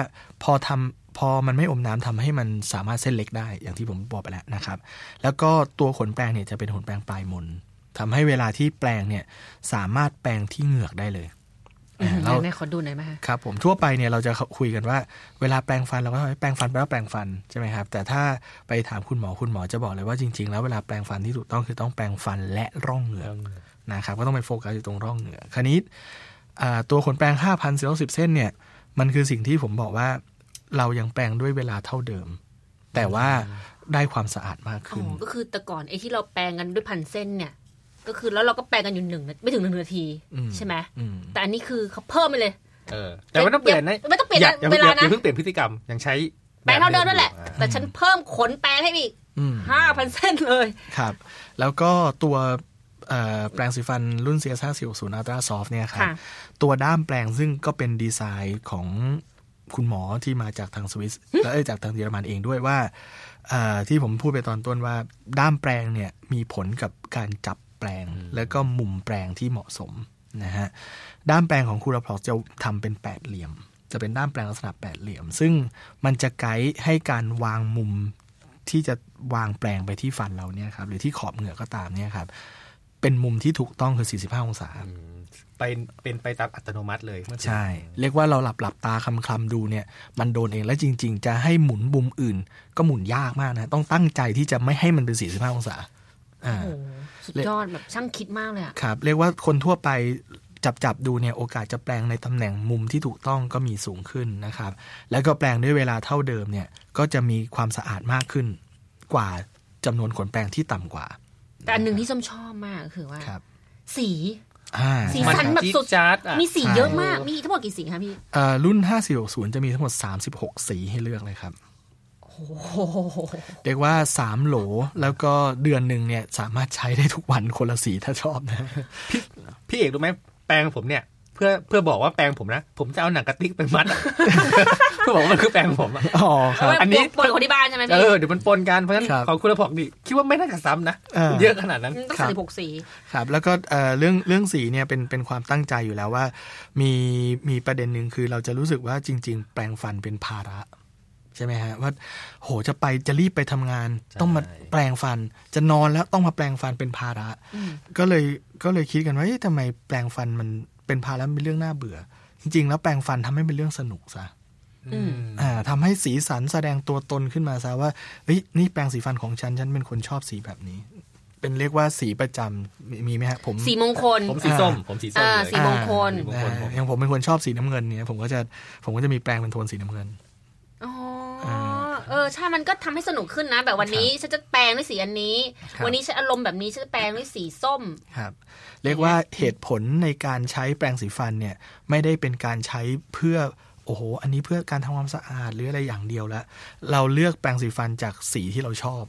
พอทำพอมันไม่อมน้ำทำให้มันสามารถเส้นเล็กได้ อย่างที่ผมบอกไปแล้วนะครับ แล้วก็ตัวขนแปรงเนี่ยจะเป็นขนแปรงปลายมนทำให้เวลาที่แปรงเนี่ยสามารถแปรงที่เหงือกได้เลยอืมอ่า เราไหนๆขอดูหน่อยไหมคะครับ ผมทั่วไปเนี่ยเราจะคุยกันว่า เวลาแปรงฟันเราก็แปรงฟันแปลว่าแปรงฟันใช่ไหมครับ แต่ถ้าไปถามคุณหมอคุณหมอจะบอกเลยว่าจริง ๆ แล้วเวลาแปรงฟันที่ถูกต้องคือต้องแปรงฟันและร่องเหงือกนะครับ ก็ต้องไปโฟกัสอยู่ตรงร่องเหงือกคราวนี้อ่าตัวขนแปรง5,000 4 0เส้นเนี่ยมันคือสิ่งที่ผมบอกว่าเรายังแปรงด้วยเวลาเท่าเดิม แต่ว่าได้ความสะอาดมากอ๋ขึ้นอก็คือแต่ก่อนไอ้ที่เราแปลงกันด้วยพันเส้นเนี่ย ก็คือแล้วเราก็แปลงกันอยู่หนึ่งนาไม่ถึงหนึ่งนาทีอืมใช่ไหมอืมแต่อันนี้คือเขาเพิ่มไปเลยเออแต่ไม่ต้องเปลี่ยนนะไม่ต้องเปลี่ยนอย่านะอย่าเวลานะอย่าเพิ่งเปลี่ยนพฤติกรรมยังใช้แปลงเท่าเดิมนั่นแหละอ่าแต่ฉันเพิ่มขนแปลงให้อีกอืมห้าพันเส้นเลยครับ แล้วก็ตัวเอ่อแปรงสีฟันรุ่น CS 5 4 0 Ultra Soft เนี่ยครับค่ะตัวด้ามแปลงซึ่งก็เป็นดีไซน์ของคุณหมอที่มาจากทางสวิสและเอ้ยจากทางเยอรมันเองด้วยว่าเอ่อที่ผมพูดไปตอนต้นว่าด้ามแปลงเนี่ยมีผลกับการจับ แปลง แล้วก็มุมแปลงที่เหมาะสมนะฮะด้ามแปลงของคูราพลอกจะทำเป็นแปดเหลี่ยม จะเป็นด้ามแปลงลักษณะแปดเหลี่ยม ซึ่งมันจะไกด์ให้การวางมุมที่จะวางแปลงไปที่ฟันเราเนี่ยครับหรือที่ขอบเหงือกก็ตามเนี่ยครับเป็นมุมที่ถูกต้องคือ 45 องศาอืมไปเป็นไปตามอัตโนมัติเลยเมื่อถึงใช่ เรียกว่าเราหลับหลับตาคลำคลำดูเนี่ย มันโดนเองแล้วจริง ๆ จะให้หมุนมุมอื่น ก็หมุนยากมากนะ ต้องตั้งใจที่จะไม่ให้มันเป็น 45 องศาอ่าโอ้โห สุดยอดแบบช่างคิดมากเลยอะครับ เรียกว่าคนทั่วไปจับจับดูเนี่ยโอกาสจะแปลงในตำแหน่งมุมที่ถูกต้องก็มีสูงขึ้นนะครับ แล้วก็แปลงด้วยเวลาเท่าเดิมเนี่ยก็จะมีความสะอาดมากขึ้น กว่าจำนวนขนแปลงที่ต่ำกว่า แต่อันหนึ่งที่ส้มชอบมากก็คือว่าครับสีอ่าสีมันสันแบบจี๊ดสุดจ๊าดอะมีสีใช่เยอะมากมีทั้งหมดกี่สีคะพี่เอ่อรุ่น 5460 จะมีทั้งหมด 36 สีให้เลือกเลยครับโอ้โห เรียกว่า3โหลแล้วก็เดือนหนึ่งเนี่ยสามารถใช้ได้ทุกวันคนละสีถ้าชอบนะพี่เอกรู้ไหมแปรงผมเนี่ย เพื่อเพื่อบอกว่าแปรงผมนะ ผมจะเอาหนังกระติกไปมัดอะเพื่อบอกว่ามันคือแปรงผมอะอ๋อครับอันนี้ปนคนที่บ้านใช่ไหมเอพี่อเดี๋ยวมันปนกันเพราะฉะนั้นครับของคุณละพอกนี่คิดว่าไม่น่าจะซ้ำนะเออเยอะขนาดนั้นต้องครับใส่หกสีครับ แล้วก็เอ่อเรื่องเรื่องสีเนี่ยเป็นเป็นความตั้งใจอยู่แล้วว่า มีมีประเด็นหนึ่งคือเราจะรู้สึกว่าจริง ๆ แปลงฟันเป็นภาระ ใช่ไหมฮะว่าโหจะไปจะรีบไปทำงานใช่ต้องมาแปลงฟัน จะนอนแล้วต้องมาแปลงฟันเป็นภาระอืมก็เลยก็เลยคิดกันว่าเอ๊ะทำไมแปลงฟันมันเป็นภาระเป็นเรื่องน่าเบื่อ จริง ๆ แล้วแปลงฟันทำให้เป็นเรื่องสนุกซะอืมอ่าทำให้สีสันแสดงตัวตนขึ้นมาซะว่าเฮ้ยนี่แปรงสีฟันของฉัน ฉันเป็นคนชอบสีแบบนี้ เป็นเรียกว่าสีประจำมีมีไหมฮะผมสีมงคล ผมสีส้ม ผมสีส้มอ่าเลยสีมงคลสีมงอ่าคลผมอย่างผมเป็นคนชอบสีน้ำเงินเนี่ยผมก็จะผมก็จะมีแปรงเป็นโทนสีน้ำเงินอ๋ออ่า เออใช่มันก็ทำให้สนุกขึ้นนะ แบบวันนี้ฉันจะแปลงด้วยสีอันนี้ครับวันนี้ฉันอารมณ์แบบนี้ฉันจะแปลงด้วยสีส้มครับ เรียกว่าเหตุผลในการใช้แปรงสีฟันเนี่ย ไม่ได้เป็นการใช้เพื่อโอ้โห อันนี้เพื่อการทำความสะอาดหรืออะไรอย่างเดียวแล้ว เราเลือกแปรงสีฟันจากสีที่เราชอบ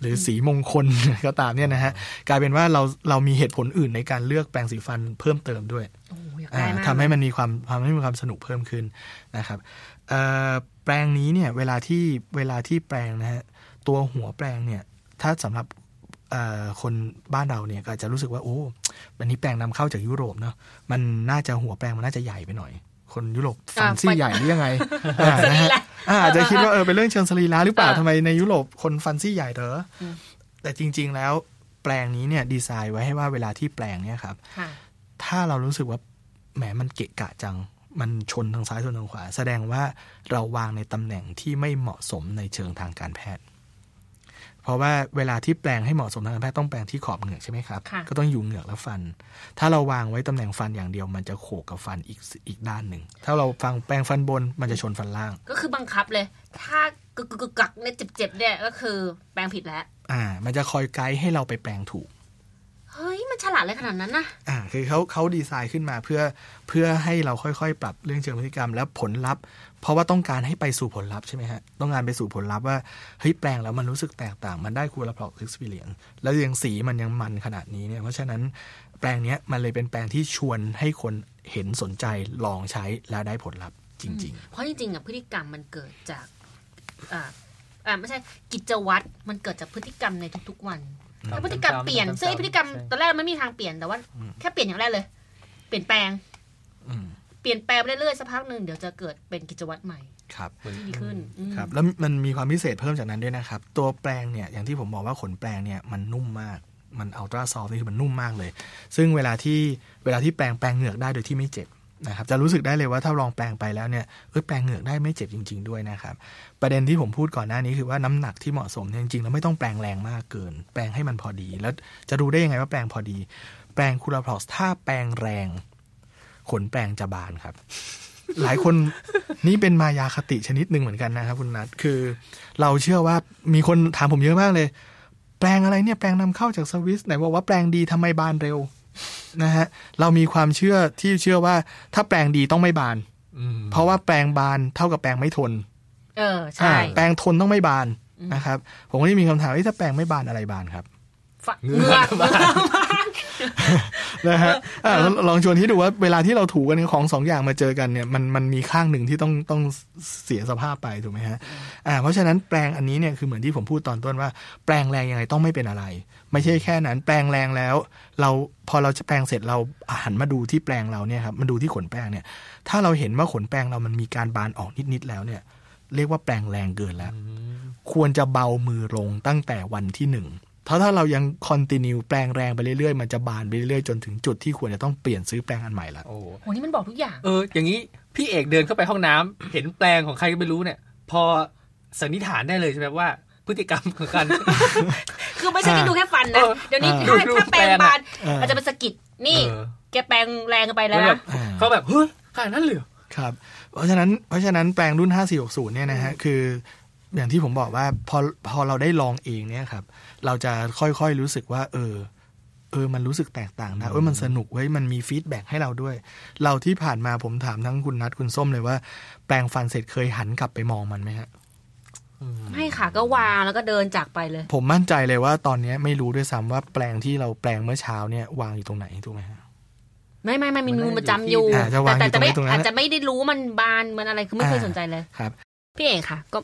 หรือสีมงคลก็ตามเนี่ยนะฮะกลายเป็นว่าเราเรามีเหตุผลอื่นในการเลือกแปรงสีฟันเพิ่มเติมด้วยโอ้อยากอ่าได้มากทำให้มันมีความทำให้มีความสนุกเพิ่มขึ้นนะครับเอ่อแปลงนี้เนี่ยเวลาที่เวลาที่แปลงนะฮะตัวหัวแปลงเนี่ยถ้าสำหรับเอ่อคนบ้านเราเนี่ยก็อาจจะรู้สึกว่าโอ้วันนี้แปลงนำเข้าจากยุโรปเนาะมันน่าจะหัวแปลงมันน่าจะใหญ่ไปหน่อย คนยุโรปฟันอ่าซี่ฟันใหญ่หรือยังไงอ่านะฮะอ่าอาจจะคิดว่าเออเป็นเรื่องเชิงสรีระหรือเปล่าเออทำไมในยุโรปคนฟันซี่ใหญ่เหรออมแต่จริง ๆ แล้วแปลงนี้เนี่ยดีไซน์ไว้ให้ว่าเวลาที่แปลงเนี่ยครับค่ะถ้าเรารู้สึกว่าแหมมันเกะกะจัง มันชนทางซ้ายชนทางขวา แสดงว่าเราวางในตำแหน่งที่ไม่เหมาะสมในเชิงทางการแพทย์ เพราะว่าเวลาที่แปลงให้เหมาะสมทางการแพทย์ต้องแปลงที่ขอบเหงือกใช่ไหมครับค่ะก็ต้องอยู่เหงือกและฟัน ถ้าเราวางไว้ตำแหน่งฟันอย่างเดียว มันจะโขกกับฟันอีกอีกด้านหนึ่ง ถ้าเราฟังแปลงฟันบนมันจะชนฟันล่าง ก็คือบังคับเลย ถ้ากึกกึกกึกกักเนี่ยเจ็บๆเนี่ยก็คือแปลงผิดแล้ว อ่า มันจะคอยไกด์ให้เราไปแปลงถูก เฮ้ย มันฉลาดเลยขนาดนั้นนะอ่าคือเขาเขาดีไซน์ขึ้นมาเพื่อเพื่อให้เราค่อยๆ ปรับเรื่องเชิงพฤติกรรมและผลลัพธ์ เพราะว่าต้องการให้ไปสู่ผลลัพธ์ใช่ไหมฮะ ต้องการไปสู่ผลลัพธ์ว่าเฮ้ยแปลงแล้วมันรู้สึกแตกต่าง มันได้คูลพลอกซ์ e x p e r i e n c e แล้วยังสีมันยังมันขนาดนี้เนี่ยเพราะฉะนั้นแปลงเนี้ยมันเลยเป็นแปลงที่ชวนให้คนเห็นสนใจลองใช้และได้ผลลัพธ์จริงเพราะจริงๆอะพฤติกรรมมันเกิดจากอ่าอ่าไม่ใช่กิจวัตรมันเกิดจากพฤติกรรมในทุกๆวัน ทำถ้าพฤติกรรมซ้ำๆเปลี่ยนซ้ำๆซึ่งไอ้พฤติกรรมใช่ตอนแรกมันไม่มีทางเปลี่ยนแต่ว่า แค่เปลี่ยนอย่างแรกเลย เปลี่ยนแปลงๆอืมเปลี่ยนแปลงไปเรื่อยๆสักพักหนึ่งเดี๋ยวจะเกิดเป็นกิจวัตรใหม่ครับที่ดีขึ้นอืมครับ แล้วมันมีความพิเศษเพิ่มจากนั้นด้วยนะครับ ตัวแปลงเนี่ยอย่างที่ผมบอกว่าขนแปลงเนี่ยมันนุ่มมาก มันอัลตราซอฟนี่คือมันนุ่มมากเลย ซึ่งเวลาที่เวลาที่แปลงแปลงเหงือกได้โดยที่ไม่เจ็บ นะครับจะรู้สึกได้เลยว่าถ้าลองแปลงไปแล้วเนี่ยเออแปลงเหงือกได้ไม่เจ็บจริง ๆ ด้วยนะครับ ประเด็นที่ผมพูดก่อนหน้านี้คือว่าน้ำหนักที่เหมาะสมเนี่ยจริงๆแล้วไม่ต้องแปลงแรงมากเกิน แปลงให้มันพอดี แล้วจะดูได้ยังไงว่าแปลงพอดี แปลงคูลาพลอสถ้าแปลงแรง ขนแปลงจะบานครับ หลายคนนี่เป็นมายาคติชนิดหนึ่งเหมือนกันนะครับคุณนัทคือ เราเชื่อว่ามีคนถามผมเยอะมากเลย แปลงอะไรเนี่ยแปลงนำเข้าจากสวิสไหนบอกว่าแปลงดีทำไมบานเร็ว นะฮะเรามีความเชื่อที่เชื่อว่า ถ้าแปลงดีต้องไม่บานอืมเพราะว่าแปลงบานเท่ากับแปลงไม่ทน เออใช่อ่าแปลงทนต้องไม่บานนะครับ ผมก็จะมีคำถามว่าถ้าแปลงไม่บานอะไรบานครับฝะเหงือกเหงือก นะฮะอะลองลองชวนที่ดูว่าเวลาที่เราถูกันของสองอย่างมาเจอกันเนี่ยมันมันมีข้างหนึ่งที่ต้องต้องเสียสภาพไปถูกไหมฮะอ่าเพราะฉะนั้นแปลงอันนี้เนี่ยคือเหมือนที่ผมพูดตอนต้นว่า แปลงแรงยังไงต้องไม่เป็นอะไร ไม่ใช่แค่นั้น แปลงแรงแล้ว เราพอเราจะแปลงเสร็จเราหันมาดูที่แปลงเราเนี่ยครับมาดูที่ขนแปลงเนี่ย ถ้าเราเห็นว่าขนแปลงเรามันมีการบานออกนิดๆแล้วเนี่ยเรียกว่าแปลงแรงเกินแล้ว ควรจะเบามือลงตั้งแต่วันที่หนึ่ง เพราะถ้าเรายังคอนติเนียแปลงแรงไปเรื่อยๆ มันจะบานไปเรื่อยๆ จนถึงจุดที่ควรจะต้องเปลี่ยนซื้อแปลงอันใหม่ละโอ้โหนี่มันบอกทุกอย่าง เออ อย่างนี้พี่เอกเดินเข้าไปห้องน้ำเห็นแปลงของใครก็ไม่รู้เนี่ย พอสันนิษฐานได้เลยใช่ไหมว่าพฤติกรรมของการคือไม่ใช่แค่ดูแค่ฟันนะเออเดี๋ยวนี้ดูถ้าดูถ้าแปลงแปลงอะบานเออมันจะเป็นสะกิดนี่เออแกแปลงแรงไปแล้แล้ววแบบนะเขาแบบเฮ้ยขนาดนั้นเลยเหรอครับเพราะฉะนั้นเพราะฉะนั้นแปลงรุ่น 5460เนี่ยนะฮะคือ อย่างที่ผมบอกว่าพอพอเราได้ลองเองเนี่ยครับ เราจะค่อยๆรู้สึกว่า เออ เออ มันรู้สึกแตกต่างนะเออมันสนุกเว้ยมันมีฟีดแบ็กให้เราด้วย เราที่ผ่านมาผมถามทั้งคุณนัทคุณส้มเลยว่า แปลงฟันเสร็จเคยหันกลับไปมองมันไหมฮะไม่ค่ะก็วางแล้วก็เดินจากไปเลย ผมมั่นใจเลยว่าตอนนี้ไม่รู้ด้วยซ้ำว่าแปลงที่เราแปลงเมื่อเช้าเนี่ยวางอยู่ตรงไหนถูกไหมฮะไม่ไม่ไม่มีมันงูน่าประจำอยู่อ่าจะวางแต่อยู่แต่ไม่ตรงไหนตรงนั้นอาจจะไม่ได้รู้มันบานมันอะไรคือไม่เคยอ่าสนใจเลยครับ พี่เอกค่ะ ก็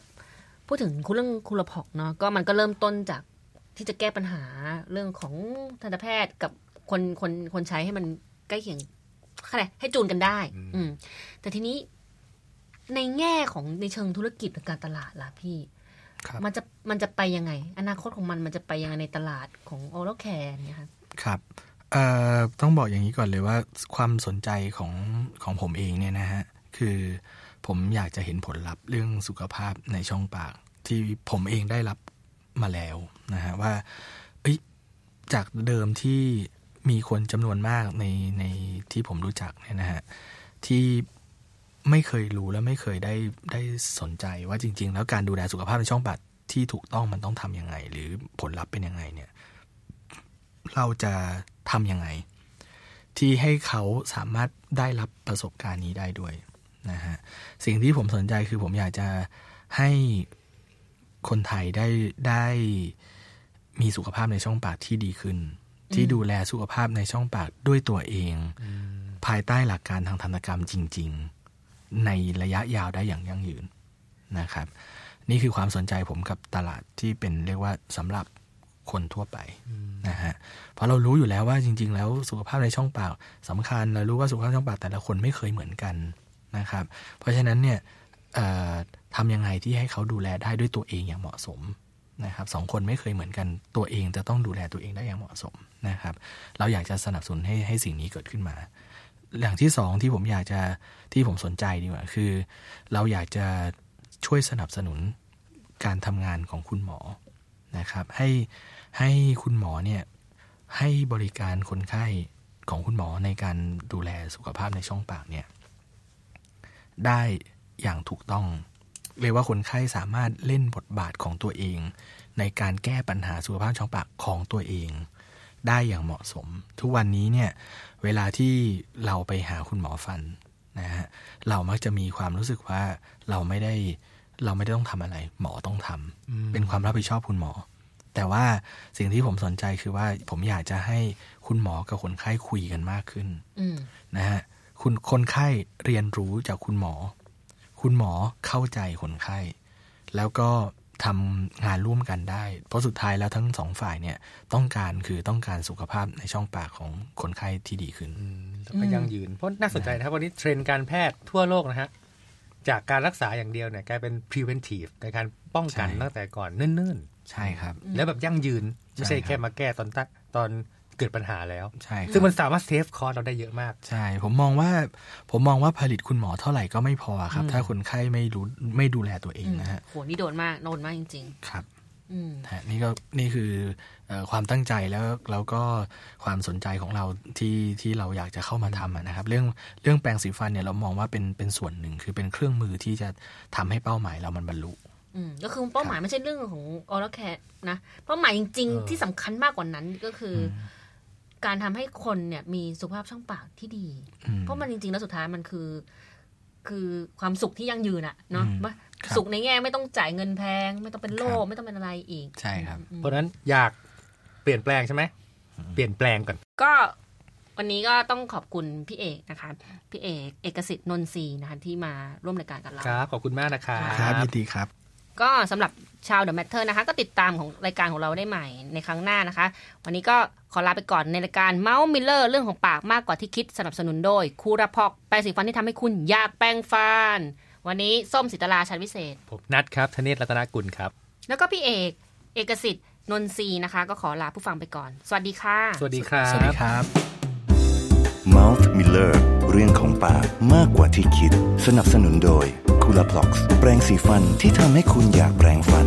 พูดถึงคุณเรื่องคูลพอกเนาะก็มันก็เริ่มต้นจาก ที่จะแก้ปัญหาเรื่องของทันตแพทย์กับคนคนคนใช้ให้มันใกล้เคียงอะไรให้จูนกันได้ อืม แต่ทีนี้ในแง่ของในเชิงธุรกิจหรือการตลาดล่ะพี่ครับมันจะมันจะไปยังไง อนาคตของมันมันจะไปยังไงในตลาดของโอโรแคร์เนี่ยครับครับเอ่อต้องบอกอย่างนี้ก่อนเลยว่าความสนใจของของผมเองเนี่ยนะฮะ คือผมอยากจะเห็นผลลัพธ์เรื่องสุขภาพในช่องปาก ที่ผมเองได้รับมาแล้ว นะฮะว่าเอ้จากเดิมที่มีคนจำนวนมากในในที่ผมรู้จักเนี่ยนะฮะที่ไม่เคยรู้และไม่เคยได้ได้สนใจว่าจริง ๆ แล้วการดูแลสุขภาพในช่องปากที่ถูกต้องมันต้องทำยังไง หรือผลลัพธ์เป็นยังไงเนี่ย เราจะทำยังไง ที่ให้เขาสามารถได้รับประสบการณ์นี้ได้ด้วยนะฮะสิ่งที่ผมสนใจคือผมอยากจะให้คนไทยได้ได้ มีสุขภาพในช่องปากที่ดีขึ้น ที่ดูแลสุขภาพในช่องปากด้วยตัวเอง ภายใต้หลักการทางธนกรรมจริง ๆ ในระยะยาวได้อย่างยั่งยืนนะครับ นี่คือความสนใจผมกับตลาดที่เป็นเรียกว่าสำหรับคนทั่วไปนะฮะเพราะเรารู้อยู่แล้วว่าจริง ๆ แล้วสุขภาพในช่องปากสำคัญเรารู้ว่าสุขภาพช่องปากแต่ละคนไม่เคยเหมือนกันนะครับ เพราะฉะนั้นเนี่ยเอ่อทำยังไงที่ให้เขาดูแลได้ด้วยตัวเองอย่างเหมาะสม นะครับสองคนไม่เคยเหมือนกันตัวเองจะต้องดูแลตัวเองได้อย่างเหมาะสมนะครับ เราอยากจะสนับสนุนให้ให้สิ่งนี้เกิดขึ้นมาอย่างที่สองที่ผมอยากจะที่ผมสนใจดีกว่าคือ เราอยากจะช่วยสนับสนุนการทำงานของคุณหมอนะครับ ให้ให้คุณหมอเนี่ยให้บริการคนไข้ของคุณหมอในการดูแลสุขภาพในช่องปากเนี่ยได้อย่างถูกต้อง เรียกว่าคนไข้สามารถเล่นบทบาทของตัวเอง ในการแก้ปัญหาสุขภาพช่องปากของตัวเอง ได้อย่างเหมาะสม ทุกวันนี้เนี่ยเวลาที่เราไปหาคุณหมอฟันนะฮะเรามักจะมีความรู้สึกว่าเราไม่ได้เราไม่ได้ต้องทำอะไร หมอต้องทำเป็นความรับผิดชอบคุณหมอ แต่ว่าสิ่งที่ผมสนใจคือว่าผมอยากจะให้คุณหมอกับคนไข้คุยกันมากขึ้นอืมนะฮะคุณคนไข้เรียนรู้จากคุณหมอ คุณหมอเข้าใจคนไข้ แล้วก็ทำงานร่วมกันได้ เพราะสุดท้ายแล้วทั้งสองฝ่ายเนี่ยต้องการคือต้องการสุขภาพในช่องปากของคนไข้ที่ดีขึ้นแล้วก็ยั่งยืน เพราะน่าสนใจนะครับวันนี้เทรนด์การแพทย์ทั่วโลกนะฮะจากการรักษาอย่างเดียวเนี่ยกลายเป็น preventive ในการป้องกันใช่ตั้งแต่ก่อนเนิ่นใช่ครับๆแล้วแบบยั่งยืน ไม่ใช่ใช่ครับแค่มาแก้ตอนตะตอน เกิดปัญหาแล้วใช่ครับซึ่งมันสามารถเซฟคอร์เราได้เยอะมาก ใช่ ผมมองว่าผมมองว่าผลิตคุณหมอเท่าไหร่ก็ไม่พอครับอืมถ้าคนไข้ไม่รู้ไม่ดูแลตัวเองนะฮะโหนี่โดนมากโดนมากจริงครับๆอืมฮะนี่ก็นี่คือเอ่อความตั้งใจแล้วแล้วก็ความสนใจของเราที่ที่เราอยากจะเข้ามาทำอะนะครับ เรื่องเรื่องแปรงสีฟันเนี่ยเรามองว่าเป็นเป็นส่วนหนึ่งคือเป็นเครื่องมือที่จะทำให้เป้าหมายเรามันบรรลุอืมก็คือเป้าหมายไม่ใช่เรื่องของออร์แคทนะเป้าหมายจริงเออๆที่สำคัญมากกว่านั้นก็คืออ การทำให้คนเนี่ยมีสุขภาพช่องปากที่ดีอืมเพราะมันจริง ๆ แล้วสุดท้ายมันคือ คือความสุขที่ยั่งยืนอะเนาะอืมว่าครับสุขในแง่ไม่ต้องจ่ายเงินแพง ไม่ต้องเป็นโรคครับไม่ต้องเป็นอะไรอีก ใช่ครับอืมเพราะฉะนั้นอยากเปลี่ยนแปลงใช่ไหมเปลี่ยนแปลงก่อน ก็วันนี้ก็ต้องขอบคุณพี่เอกนะคะ พี่เอกเอกสิทธิ์นนทรีย์นะคะที่มาร่วมรายการกับเราครับขอบคุณมากนะครับครับยินดีครับ ก็สำหรับชาว The Matter นะคะ ก็ติดตามของรายการของเราได้ใหม่ในครั้งหน้านะคะ วันนี้ก็ขอลาไปก่อนในรายการ Mouth Miller เรื่องของปากมากกว่าที่คิดสนับสนุนโดย Curaprox แปรงสีฟันที่ทำให้คุณอยากแปรงฟัน วันนี้ส้มสิตลาชันวิเศษ ผมนัดครับธเนศรัตนกุลครับ แล้วก็พี่เอก เอกสิทธิ์นนทรีย์นะคะ ก็ขอลาผู้ฟังไปก่อน สวัสดีค่ะ สวัสดีครับสวัสดีครับ Mouth Miller เรื่องของปากมากกว่าที่คิด สนับสนุนโดย c o o l a p l o x แปรงสีฟันที่ทำให้คุณอยากแปรงฟัน